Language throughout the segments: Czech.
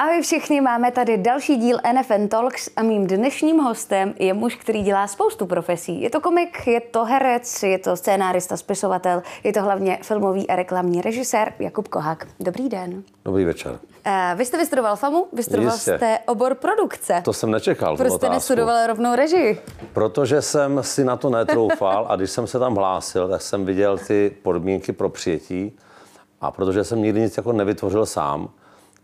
A my všichni máme tady další díl NFN Talks a mým dnešním hostem je muž, který dělá spoustu profesí. Je to komik, je to herec, je to scénárista, spisovatel, je to hlavně filmový a reklamní režisér Jakub Kohák. Dobrý den. Dobrý večer. Uh, vy jste vystudoval FAMu, vystudoval Jistě. jste obor produkce. To jsem nečekal. Proč jste nestudoval rovnou režii? Protože jsem si na to netroufal a když jsem se tam hlásil, tak jsem viděl ty podmínky pro přijetí a protože jsem nikdy nic jako nevytvořil sám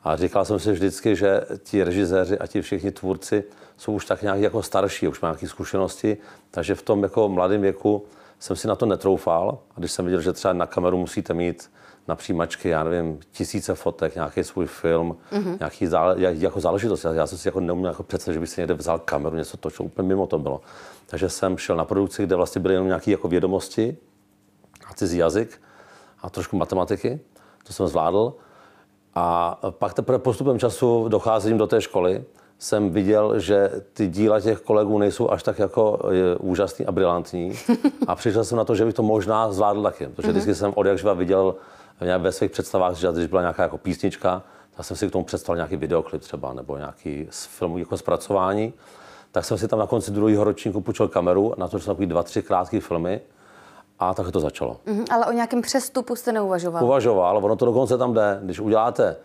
a říkal jsem si vždycky, že ti režiséři a ti všichni tvůrci jsou už tak nějak jako starší, už mají nějaké zkušenosti, takže v tom jako mladém věku jsem si na to netroufal a když jsem viděl, že třeba na kameru musíte mít na přijímačky, já nevím, tisíce fotek, nějaký svůj film, mm-hmm. nějaký zále, jako záležitost. Já, já jsem si jako neuměl jako představit, že bych si někde vzal kameru, něco točil, úplně mimo to bylo. Takže jsem šel na produkci, kde vlastně byly jenom nějaké jako vědomosti a cizí jazyk a trošku matematiky. To jsem zvládl. A pak teprve postupem času docházením do té školy jsem viděl, že ty díla těch kolegů nejsou až tak jako je, úžasný a brilantní. A přišel jsem na to, že bych to možná zvládl taky. Protože vždycky jsem od jakživa viděl ve svých představách, že když byla nějaká jako písnička, tak jsem si k tomu představil nějaký videoklip třeba, nebo nějaký z filmu jako zpracování. Tak jsem si tam na konci druhého ročníku půjčil kameru, natočil jsem takový dva, tři krátké filmy a tak to začalo. Mhm, ale o nějakém přestupu jste neuvažoval. Uvažoval, ono to dokonce tam jde. Když uděláte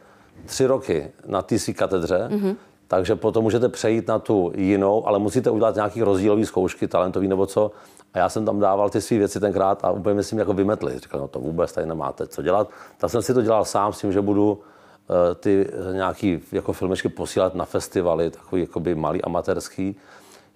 tři roky na TC katedře, mm-hmm. takže potom můžete přejít na tu jinou, ale musíte udělat nějaký rozdílový zkoušky, talentový nebo co. A já jsem tam dával ty své věci tenkrát a úplně myslím jako vymetli. Říkal, no to vůbec tady nemáte co dělat. Tak jsem si to dělal sám s tím, že budu uh, ty nějaký jako filmečky posílat na festivaly, takový jakoby malý amatérský.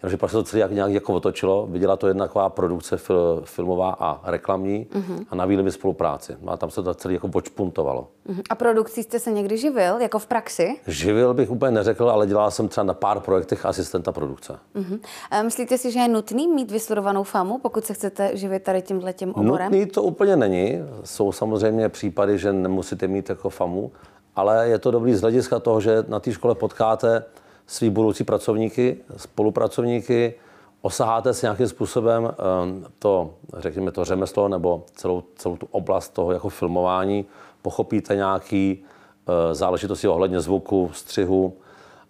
Jenomže pak se to celé jak, nějak jako otočilo. Viděla to jedna taková produkce fil, filmová a reklamní mm-hmm. a nabídli mi spolupráci. A tam se to celé jako počpuntovalo. Mhm. A produkcí jste se někdy živil, jako v praxi? Živil bych úplně neřekl, ale dělal jsem třeba na pár projektech asistenta produkce. Mm-hmm. A myslíte si, že je nutný mít vystudovanou famu, pokud se chcete živit tady tímhle tím oborem? Nutný to úplně není. Jsou samozřejmě případy, že nemusíte mít jako famu, ale je to dobrý z hlediska toho, že na té škole potkáte svý budoucí pracovníky, spolupracovníky, osaháte si nějakým způsobem ehm, to, řekněme, to řemeslo nebo celou, celou tu oblast toho jako filmování, pochopíte nějaký eh, záležitosti ohledně zvuku, střihu?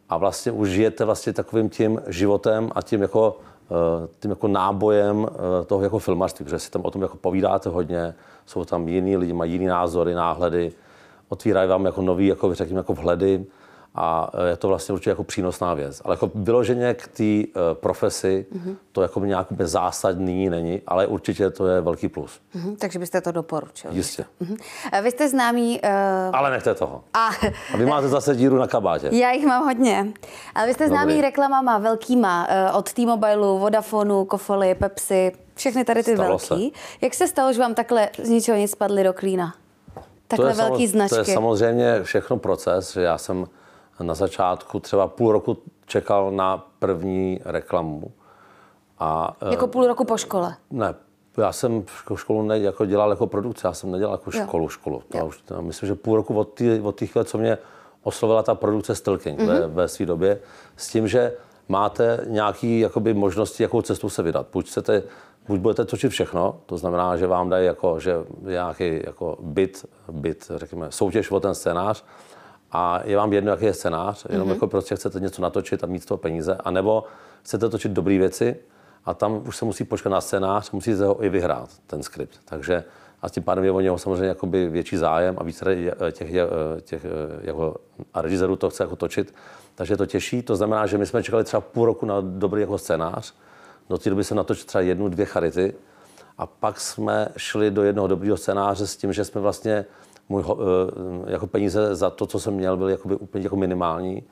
A vlastně už žijete vlastně takovým tím životem a tím jako, eh, tím jako nábojem eh, toho jako filmařství, protože si tam o tom jako povídáte hodně, jsou tam jiní lidi, mají jiný názory, náhledy, otvírají vám jako nový, jako řekněme, jako vhledy a je to vlastně určitě jako přínosná věc. Ale jako vyloženě k té uh, profesi mm-hmm. to jako nějak úplně zásadní není, ale určitě to je velký plus. Mm-hmm, takže byste to doporučil. Jistě. Mm-hmm. Vy jste známý... Uh... Ale nechte toho. A... a vy máte zase díru na kabátě. Já jich mám hodně. Ale vy jste známý Dobrý. reklamama velkýma, uh, od T-Mobileu, Vodafonu, Kofoli, Pepsi, všechny tady ty Stalo velký. se. Jak se stalo, že vám takhle z ničeho nic spadly do klína? Takhle to velký samo- značky. To je samozřejmě všechno proces, že já jsem na začátku třeba půl roku čekal na první reklamu. A, eh, Jako půl roku po škole. Ne, já jsem ško- školu ne, jako dělal jako produkce, já jsem nedělal jako Jo. školu, školu. To Jo. už, to, myslím, že půl roku od té od chvíle, co mě oslovila ta produkce Stilking mm-hmm. ve, ve své době, s tím, že máte nějaké jakoby, možnosti, jakou cestu se vydat. Buď, chcete, buď budete točit všechno, to znamená, že vám dají jako, že nějaký jako byt, byt, řekněme, soutěž o ten scénář, a je vám jedno, jaký je scénář, jenom mm-hmm. jako prostě chcete něco natočit a mít z toho peníze, anebo chcete točit dobré věci a tam už se musí počkat na scénář, musíte ho i vyhrát, ten skript. Takže a tím pádem je o něho samozřejmě jakoby větší zájem a více těch, těch jako, a režisérů to chce jako točit, takže je to těžší. To znamená, že my jsme čekali třeba půl roku na dobrý jako scénář, do té doby se natočil třeba jednu, dvě charity a pak jsme šli do jednoho dobrého scénáře s tím, že jsme vlastně můj eh, jako peníze za to, co jsem měl, byly jakoby úplně jako minimální.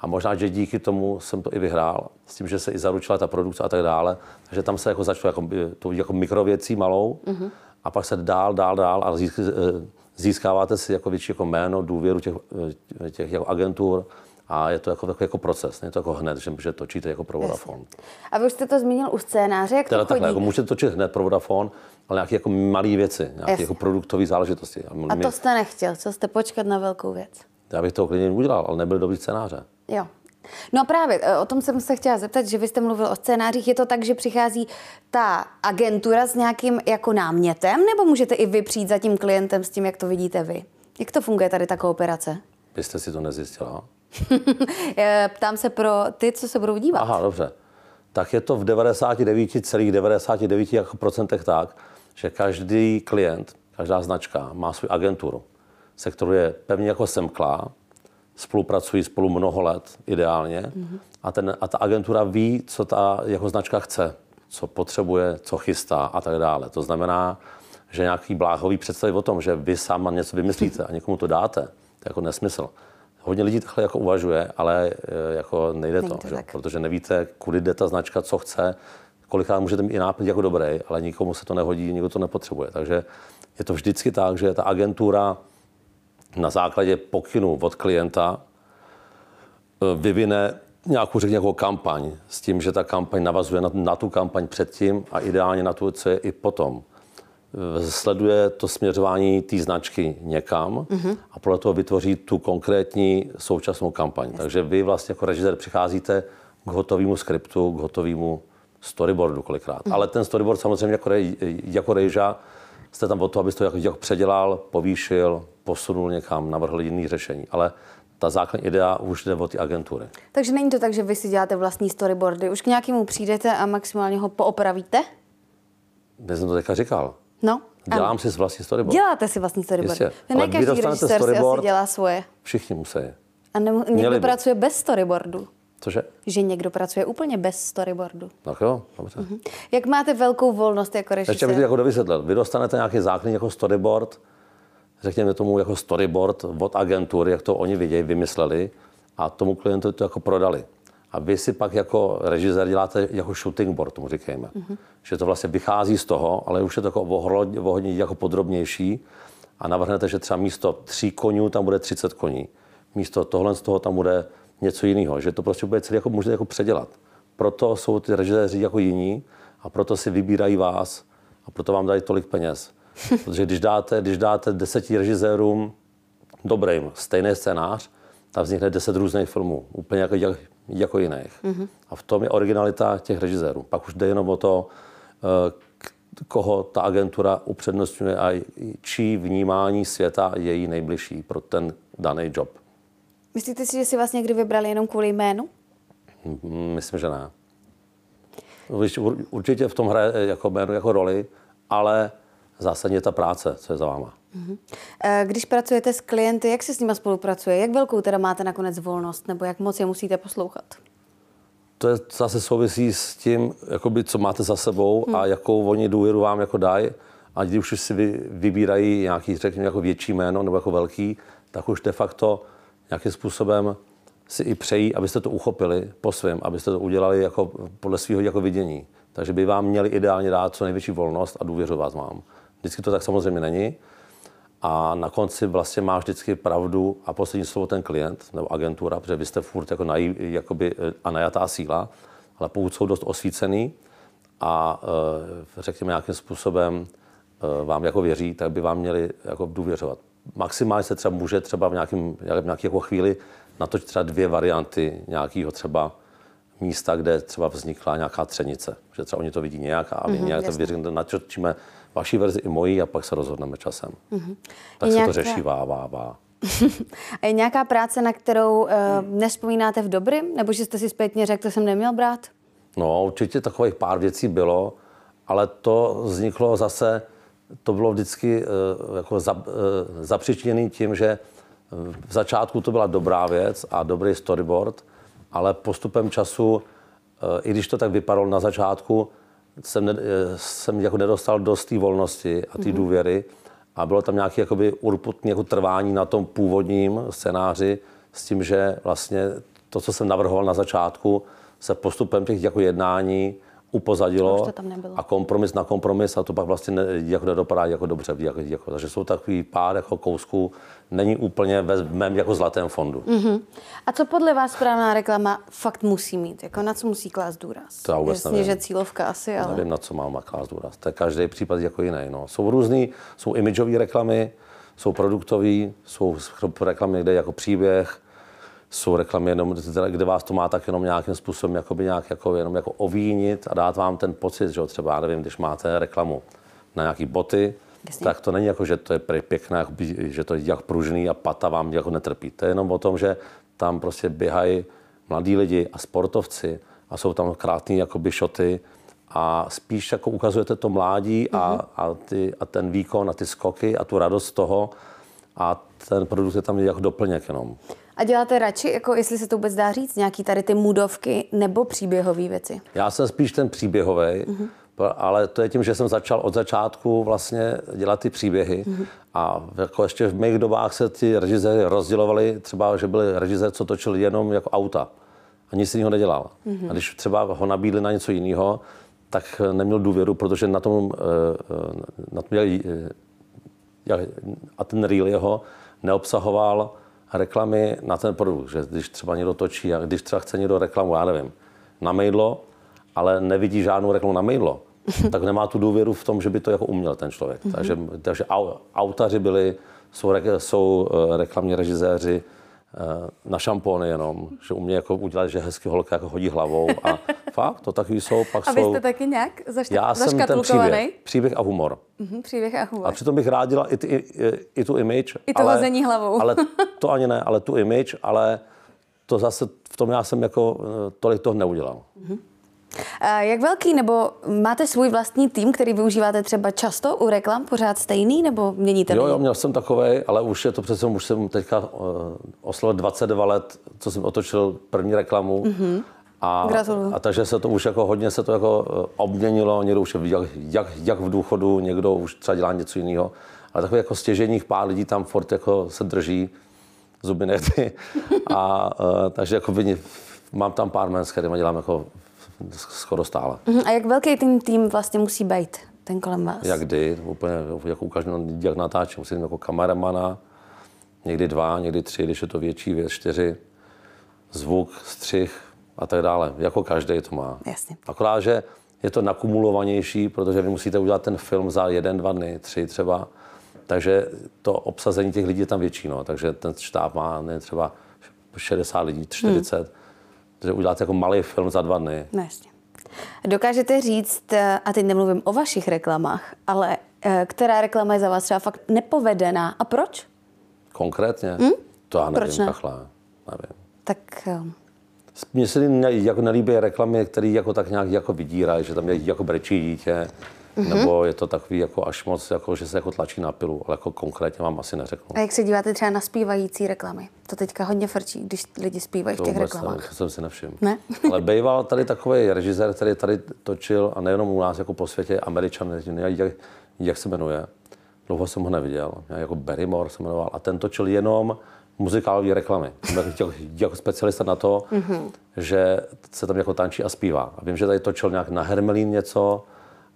A možná, že díky tomu jsem to i vyhrál, s tím, že se i zaručila ta produkce a tak dále. Takže tam se jako začalo jako, eh, to jako mikrověcí malou mm-hmm. a pak se dál, dál, dál a získ, eh, získáváte si jako větší jako jméno, důvěru těch, těch jako agentur a je to jako, jako, jako proces, není to jako hned, že, že točíte jako pro Vodafone. A vy už jste to zmínil u scénáře, jak Teda to takhle, chodí? jako můžete točit hned pro Vodafone, ale nějaké jako malé věci, nějaké Jasně. jako produktové záležitosti. A to jste nechtěl, co jste počkat na velkou věc? Já bych to klidně udělal, ale nebyl dobrý scénáře. Jo. No a právě, e, o tom jsem se chtěla zeptat, že vy jste mluvil o scénářích. Je to tak, že přichází ta agentura s nějakým jako námětem, nebo můžete i vy přijít za tím klientem s tím, jak to vidíte vy? Jak to funguje tady ta kooperace? Vy jste si to nezjistila? Ptám se pro ty, co se budou dívat. Aha, dobře. Tak je to v 99,99% jako procentech tak, že každý klient, každá značka má svou agenturu, se kterou je pevně jako semklá, spolupracují spolu mnoho let, ideálně, mm-hmm. a, ten, a ta agentura ví, co ta jako značka chce, co potřebuje, co chystá a tak dále. To znamená, že nějaký bláhový představy o tom, že vy sám něco vymyslíte a někomu to dáte, to je jako nesmysl. Hodně lidí takhle jako uvažuje, ale e, jako nejde to, to že? protože nevíte, kudy jde ta značka, co chce, kolikrát můžete mít i nápad jako dobrý, ale nikomu se to nehodí, nikdo to nepotřebuje. Takže je to vždycky tak, že ta agentura na základě pokynu od klienta e, vyvine nějakou, řekněme, jako kampaň s tím, že ta kampaň navazuje na, na tu kampaň předtím a ideálně na tu, co je i potom. E, sleduje to směřování té značky někam mm-hmm. a podle toho vytvoří tu konkrétní současnou kampaň. Takže vy vlastně jako režisér přicházíte k hotovému skriptu, k hotovému storyboardu kolikrát. Mm-hmm. Ale ten storyboard samozřejmě jako, rej, jako rejža jste tam o to, abyste to jako, jako předělal, povýšil, posunul někam, navrhl jiný řešení. Ale ta základní idea už jde o ty agentury. Takže není to tak, že vy si děláte vlastní storyboardy, už k nějakému přijdete a maximálně ho poopravíte? Já jsem to teďka říkal. No. Dělám ano. si vlastní storyboard. Děláte si vlastní storyboard. Jistě. Ne každý režisér si asi dělá svoje. Všichni musí. A ne, někdo pracuje bez storyboardu. Cože? Že někdo pracuje úplně bez storyboardu. Tak jo, dobře. Uh-huh. Jak máte velkou volnost jako režisér? Ještě bych jako dovysvětlil. Vy dostanete nějaký základní jako storyboard, řekněme tomu jako storyboard od agentury, jak to oni vidějí, vymysleli a tomu klientovi to jako prodali. A vy si pak jako režisér děláte jako shooting board, tomu říkejme. Uh-huh. Že to vlastně vychází z toho, ale už je to jako o hodně jako podrobnější a navrhnete, že třeba místo tří konňů tam bude 30 koní. Místo tohle z toho tam bude něco jiného, že to prostě bude celý jako můžete jako předělat. Proto jsou ty režiséři jako jiní a proto si vybírají vás a proto vám dají tolik peněz. Protože když dáte, když dáte deseti režisérům dobrým stejný scénář, tak vznikne deset různých filmů, úplně jako, jako jiných. Mm-hmm. A v tom je originalita těch režisérů. Pak už jde jenom o to, eh, koho ta agentura upřednostňuje a čí vnímání světa je její nejbližší pro ten daný job. Myslíte si, že si vás někdy vybrali jenom kvůli jménu? Mm, myslím, že ne. Určitě v tom hraje jako jméno jako roli, ale zásadně ta práce, co je za váma. Mhm. Když pracujete s klienty, jak se s nimi spolupracuje? Jak velkou teda máte nakonec volnost, nebo jak moc je musíte poslouchat? To je zase souvisí s tím, jakoby, co máte za sebou hmm. a jakou oni důvěru vám jako dají. A když už si vy, vybírají nějaký, řekněme, jako větší jméno nebo jako velký, tak už de facto nějakým způsobem si i přejí, abyste to uchopili po svém, abyste to udělali jako podle svého jako vidění. Takže by vám měli ideálně dát co největší volnost a důvěřovat vám. Vždycky to tak samozřejmě není. A na konci vlastně má vždycky pravdu a poslední slovo ten klient nebo agentura, protože vy jste furt jako nají, jakoby, eh, a najatá síla, ale pokud jsou dost osvícený a e, řekněme nějakým způsobem e, vám jako věří, tak by vám měli jako důvěřovat maximálně se třeba může třeba v nějakém, v nějaké jako chvíli natočit třeba dvě varianty nějakého třeba místa, kde třeba vznikla nějaká třenice. Že třeba oni to vidí nějak a my mm-hmm, nějak to věří, natočíme vaší verzi i mojí a pak se rozhodneme časem. Mm-hmm. Tak je se nějaká... to řeší, vá, vá, vá. a je nějaká práce, na kterou uh, nespomínáte v dobrým? Nebo že jste si zpětně řekl, to jsem neměl brát? No, určitě takových pár věcí bylo, ale to vzniklo zase to bylo vždycky eh, jako eh, zapřičněný tím, že eh, v začátku to byla dobrá věc a dobrý storyboard, ale postupem času, i když to tak vypadalo na začátku, jsem, ne, jsem jako nedostal dost té volnosti a té mm-hmm. důvěry a bylo tam nějaké jakoby urputné jako trvání na tom původním scénáři s tím, že vlastně to, co jsem navrhoval na začátku, se postupem těch jako jednání upozadilo a kompromis na kompromis a to pak vlastně ne, jako nedopadá jako dobře. Jako, jako, takže jsou takový pár jako kousků, není úplně ve mém jako zlatém fondu. Mm-hmm. A co podle vás správná reklama fakt musí mít? Jako na co musí klást důraz? To já vůbec Jasně, nevím. že cílovka asi, ale... Nevím, na co mám klást důraz. To je každý případ jako jiný. No. Jsou různý, jsou imidžové reklamy, jsou produktové, jsou reklamy, kde jako příběh, jsou reklamy, jenom, kde vás to má tak jenom nějakým způsobem jakoby nějak jako, jenom jako ovínit a dát vám ten pocit, že třeba, já nevím, když máte reklamu na nějaký boty, Jasně. tak to není jako, že to je pěkné, že to je jak pružný a pata vám jako netrpí. To je jenom o tom, že tam prostě běhají mladí lidi a sportovci a jsou tam krátké jakoby šoty a spíš jako ukazujete to mládí a, mm-hmm. a, ty, a ten výkon a ty skoky a tu radost z toho a ten produkt je tam jako doplněk jenom. A děláte radši, jako jestli se to vůbec dá říct, nějaký tady ty mudovky nebo příběhové věci? Já jsem spíš ten příběhový, mm-hmm. ale to je tím, že jsem začal od začátku vlastně dělat ty příběhy mm-hmm. a jako ještě v mých dobách se ty režiséři rozdělovali, třeba, že byli režisér, co točil jenom jako auta a nic jiného nedělal. Mm-hmm. A když třeba ho nabídli na něco jiného, tak neměl důvěru, protože na tom, eh, eh, na tom a ten reel jeho neobsahoval reklamy na ten produkt, že když třeba někdo točí a když třeba chce někdo reklamu, já nevím, na maidlo, ale nevidí žádnou reklamu na maidlo, tak nemá tu důvěru v tom, že by to jako uměl ten člověk. Mm-hmm. Takže, takže autaři byli, jsou, jsou reklamní režiséři, Eh, na šampony jenom, že umí jako udělat, že hezky holka jako hodí hlavou a fakt, to takový jsou, pak a vy jsou... jste taky nějak zašta- Já jsem ten příběh, příběh a humor. Mm-hmm, příběh a humor. A přitom bych rád dělal i, ty, i, i tu image. I to ale, hození hlavou. ale to ani ne, ale tu image, ale to zase v tom já jsem jako eh, tolik toho neudělal. Mm-hmm. Jak velký, nebo máte svůj vlastní tým, který využíváte třeba často u reklam, pořád stejný, nebo měníte Jo, jo, měl jsem takový, ale už je to přece, už jsem teďka uh, oslovil 22 let, co jsem otočil první reklamu. Mm-hmm. A, a takže se to už jako hodně se to jako uh, obměnilo, někdo už je jak, jak, jak, v důchodu, někdo už třeba dělá něco jiného. Ale takových jako stěženích pár lidí tam furt jako se drží zuby nechty. A uh, takže jako mám tam pár men, s kterými dělám jako skoro stále. Uh-huh. A jak velký tým, tým vlastně musí být, ten kolem vás? Jak kdy, úplně jako u každého, jak natáčím, musím jako kameramana, někdy dva, někdy tři, když je to větší věc, čtyři, zvuk, střih a tak dále. Jako každý to má. Jasně. Akorát, že je to nakumulovanější, protože vy musíte udělat ten film za jeden, dva dny, tři třeba. Takže to obsazení těch lidí je tam větší. No. Takže ten štáb má ne, třeba 60 lidí, 40. Hmm že uděláte jako malý film za dva dny. No jasně. Dokážete říct, eh, a teď nemluvím o vašich reklamách, ale eh, která reklama je za vás třeba fakt nepovedená a proč? Konkrétně? Hmm? To já nevím, proč ne? takhle. Nevím. Tak... Eh, Mně se jako nelíbí reklamy, které jako tak nějak jako vydírají, že tam je jako brečí dítě, Mm-hmm. Nebo je to takový jako až moc, jako, že se jako tlačí na pilu, ale jako konkrétně vám asi neřeknu. A jak se díváte třeba na zpívající reklamy? To teďka hodně frčí, když lidi zpívají to v těch reklamách. To jsem si nevšiml. Ne? ale býval tady takový režisér, který tady točil, a nejenom u nás, jako po světě, Američan, jak, jak se jmenuje. Dlouho jsem ho neviděl. Já jako Barrymore se jmenoval. A ten točil jenom muzikálové reklamy. Jako, jako specialista na to, mm-hmm. že se tam jako tančí a zpívá. A vím, že tady točil nějak na Hermelín něco,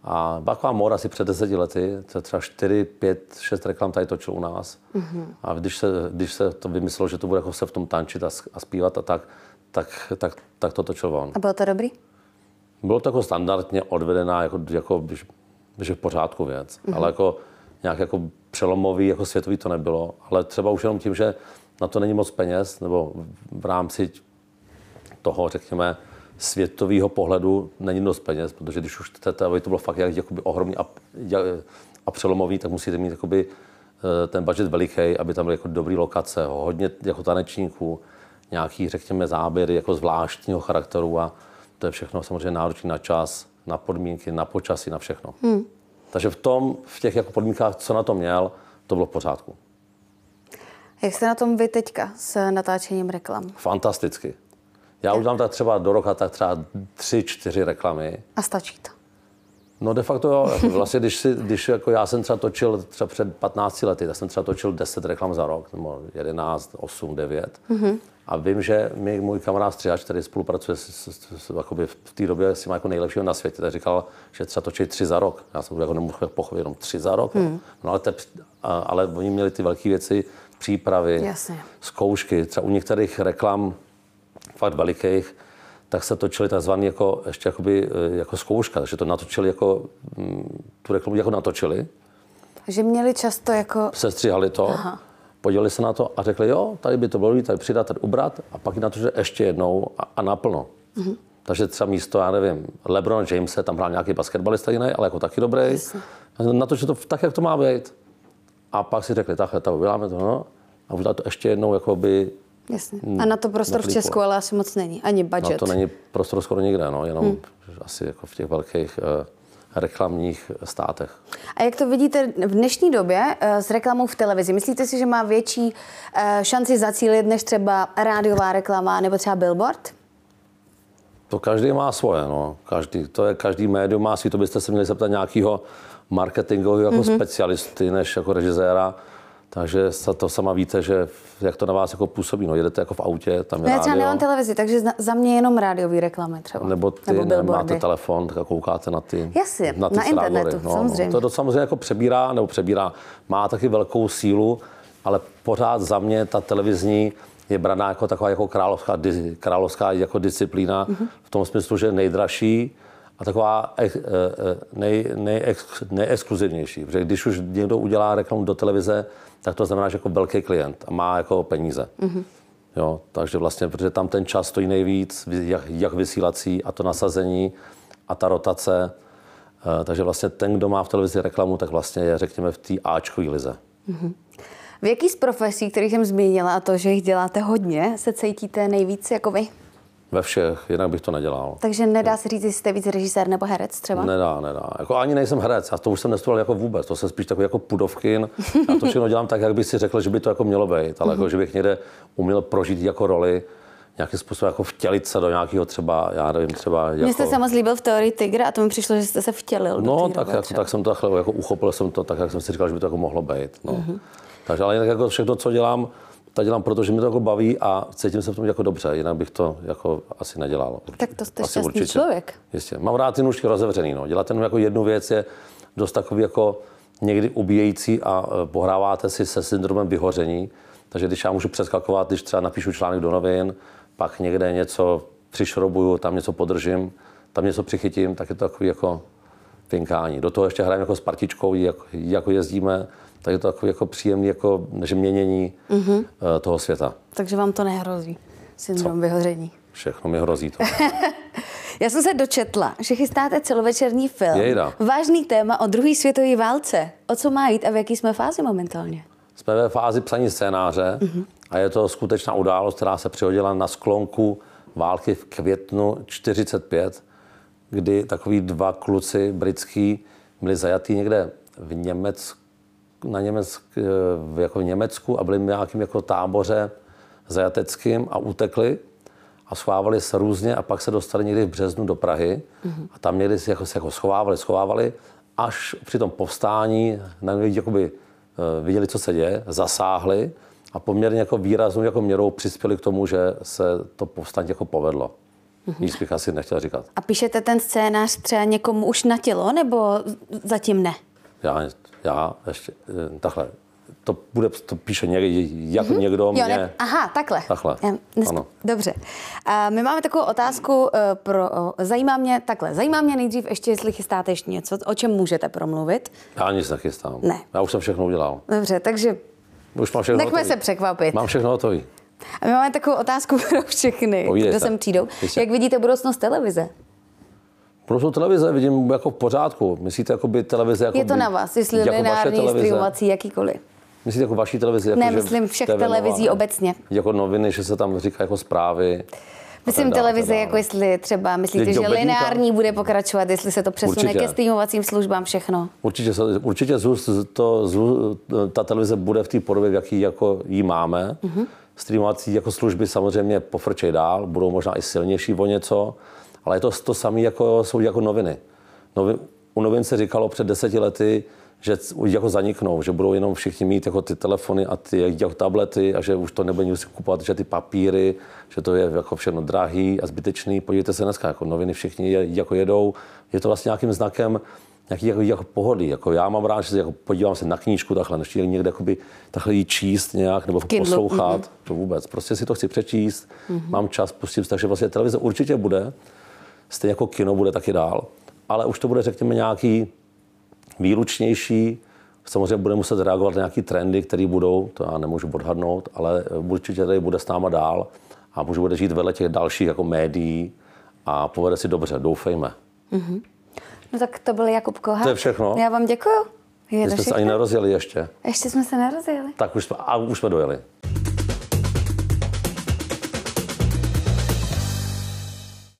a Baková Mora si před deseti lety, to třeba 4, 5, 6 reklam tady točil u nás. Mm-hmm. A když se, když se to vymyslelo, že to bude jako se v tom tančit a, a zpívat a tak, tak, tak, tak to točil on. A bylo to dobrý? Bylo to jako standardně odvedená, jako, jako že v pořádku věc. Mm-hmm. Ale jako nějak jako přelomový, jako světový to nebylo. Ale třeba už jenom tím, že na to není moc peněz, nebo v rámci toho, řekněme, světového pohledu není dost peněz, protože když už chcete, aby to bylo fakt jak, jakoby ohromný a, a přelomový, tak musíte mít jakoby, eh, ten budget veliký, aby tam byly jako dobrý lokace, hodně jako tanečníků, nějaký, řekněme, záběry jako zvláštního charakteru a to je všechno samozřejmě náročné na čas, na podmínky, na počasí, na všechno. Hmm. Takže v tom, v těch jako podmínkách, co na to měl, to bylo v pořádku. Jak jste na tom vy teďka s natáčením reklam? Fantasticky. Já udělám tak třeba do roka tak třeba tři, čtyři reklamy. A stačí to? No de facto jo. Vlastně, když, si, když jako já jsem třeba točil třeba před 15 lety, tak jsem třeba točil 10 reklam za rok, nebo 11, 8, 9. Mm-hmm. A vím, že mi můj kamarád Střihač, který spolupracuje s, s, s, jakoby v té době s tím jako nejlepšího na světě, tak říkal, že třeba točí tři za rok. Já jsem jako nemohl pochopit jenom tři za rok. Mm. No ale, te, ale oni měli ty velké věci, přípravy, Jasně. zkoušky. Třeba u některých reklam fakt velikých, tak se točili takzvaný jako, ještě jakoby, eh, jako zkouška, takže to natočili jako, mm, tu reklamu jako natočili. Že měli často jako... Sestříhali to, Aha. podívali se na to a řekli, jo, tady by to bylo tady přidat, tady ubrat a pak natočili ještě jednou a, a naplno. Mhm. Takže třeba místo, já nevím, LeBron Jamese, tam hrál nějaký basketbalista jiný, ale jako taky dobrý. Jasně. Natočili to tak, jak to má být. A pak si řekli, takhle, tak uděláme to, no. A udělat to ještě jednou, jako by Jasně. A na to prostor v neklíplo. Česku ale asi moc není. Ani budget. Na to není prostor skoro nikde, no, jenom hmm. asi jako v těch velkých uh, reklamních státech. A jak to vidíte v dnešní době eh, s reklamou v televizi? Myslíte si, že má větší eh, šanci zacílit než třeba rádiová reklama nebo třeba billboard? To každý má svoje, no. Každý, to je, každý médium má si, to byste se měli zeptat nějakého marketingového jako mm-hmm. specialisty, než jako režiséra. Takže to sama víte, že jak to na vás jako působí. No, jedete jako v autě, tam je já třeba nemám televizi, takže za- mě jenom rádiový reklamy třeba. nebo ty nebo billboardy. máte telefon, tak koukáte na ty, Jasně, na ty na internetu, no, samozřejmě. No, to, to samozřejmě jako přebírá, nebo přebírá, má taky velkou sílu, ale pořád za mě ta televizní je braná jako taková jako královská, královská jako disciplína Mhm. v tom smyslu, že nejdražší a taková ex, eh, eh, nej, nejex, nejexkluzivnější. Protože když už někdo udělá reklamu do televize, tak to znamená, že jako velký klient a má jako peníze. Mm-hmm. Jo, takže vlastně, protože tam ten čas stojí nejvíc, jak, jak vysílací a to nasazení a ta rotace. Eh, Takže vlastně ten, kdo má v televizi reklamu, tak vlastně je, řekněme, v té Ačkové lize. V jaký z profesí, kterých jsem zmínila, a to, že jich děláte hodně, se cítíte nejvíc jako vy? Ve všech, jinak bych to nedělal. Takže nedá se říct, jestli jste víc režisér nebo herec třeba? Nedá, nedá. Jako ani nejsem herec, já to už jsem nestudoval jako vůbec, to jsem spíš takový jako pudovkin. Já to všechno dělám tak, jak bych si řekl, že by to jako mělo být, ale jako, že bych někde uměl prožít jako roli, nějakým způsobem jako vtělit se do nějakého třeba, já nevím, třeba jako... Mně jste se moc líbil v teorii Tigra a to mi přišlo, že jste se vtělil do No, té tak, jako, tak jsem to takhle, jako uchopil jsem to tak, jak jsem si říkal, že by to jako mohlo být. No. Mm-hmm. Takže ale jinak jako všechno, co dělám, to dělám, protože mě to jako baví a cítím se v tom jako dobře, jinak bych to jako asi nedělal. Tak to jste Asi šťastný určitě. člověk. Jistě. Mám rád ty nůžky rozevřený. No. Dělat jenom jako jednu věc je dost takový jako někdy ubíjející a e, pohráváte si se syndromem vyhoření. Takže když já můžu přeskakovat, když třeba napíšu článek do novin, pak někde něco přišrobuju, tam něco podržím, tam něco přichytím, tak je to takový jako finkání. Do toho ještě hrajeme jako s partičkou, jak, jako jezdíme, tak je to takový jako příjemný jako, že měnění mm-hmm. toho světa. Takže vám to nehrozí, syndrom vyhoření. Všechno mi hrozí to. Já jsem se dočetla, že chystáte celovečerní film. Jejda. Vážný téma o druhé světové válce. O co má jít a v jaký jsme fázi momentálně? Jsme ve fázi psaní scénáře mm-hmm. a je to skutečná událost, která se přihodila na sklonku války v květnu 45, kdy takový dva kluci britský byli zajatí někde v Německu, na Německ, v, jako v Německu a byli v nějakém jako táboře zajateckým a utekli a schovávali se různě a pak se dostali někdy v březnu do Prahy mm-hmm. a tam někdy se jako, se jako schovávali, schovávali, až při tom povstání na jakoby, eh, viděli, co se děje, zasáhli a poměrně jako výraznou jako měrou přispěli k tomu, že se to povstání jako povedlo. Mm-hmm. Nic bych asi nechtěl říkat. A píšete ten scénář třeba někomu už na tělo, nebo zatím ne? Já, já ještě, eh, takhle, to, bude, to píše někdy, jako mm-hmm. někdo mě... Jo, ne, aha, takhle. Takhle, Já, nes- ano. Dobře. A my máme takovou otázku eh, pro... Zajímá mě, takhle, zajímá mě nejdřív ještě, jestli chystáte ještě něco, o čem můžete promluvit. Já nic nechystám. Ne. Já už jsem všechno udělal. Dobře, takže Už mám všechno nechme hotový. se překvapit. Mám všechno hotový. A my máme takovou otázku pro všechny, kdo sem přijdou. Jistě. Jak vidíte budoucnost televize? Budoucnou televize vidím jako v pořádku. Myslíte jako by televize jako Je to by, na vás, jestli jako lineární, streamovací, jakýkoliv. Myslíte jako vaší televizi? Jako, Ne, že myslím všech TV televizí ne? obecně. Jako noviny, že se tam říká jako zprávy. Myslím dále, televize, jako jestli třeba myslíte, Je že bedníka? lineární bude pokračovat, jestli se to přesune Určitě. ke streamovacím službám, všechno. Určitě, určitě zůst, to, zů, ta televize bude v té podobě, v jaký jako jí máme. Mhm. Streamovací jako služby samozřejmě pofrčej dál, budou možná i silnější o něco, ale je to to samé, jako jsou jako noviny. Novi, u novin se říkalo před deseti lety, že jako zaniknou, že budou jenom všichni mít jako ty telefony a ty jako tablety a že už to nebude nikdo kupovat, že ty papíry, že to je jako všechno drahý a zbytečný. Podívejte se dneska, jako noviny všichni je, jako jedou. Je to vlastně nějakým znakem nějaký jako, jako pohody. Jako já mám rád, že se jako podívám se na knížku takhle, než někde jakoby, takhle ji číst nějak nebo Kindlu, poslouchat. Mm-hmm. To vůbec. Prostě si to chci přečíst, mm-hmm. mám čas, pustím se, takže vlastně televize určitě bude. Stejně jako kino bude taky dál. Ale už to bude, řekněme, nějaký výlučnější. Samozřejmě bude muset reagovat na nějaké trendy, které budou, to já nemůžu odhadnout, ale určitě tady bude s náma dál a může bude žít vedle těch dalších jako médií a povede si dobře, doufejme. No tak to byl Jakub Kohák. To je všechno? Já vám děkuju. Je My jsme se ani nerozjeli ještě. Ještě jsme se nerozjeli. Tak už jsme, a už jsme dojeli.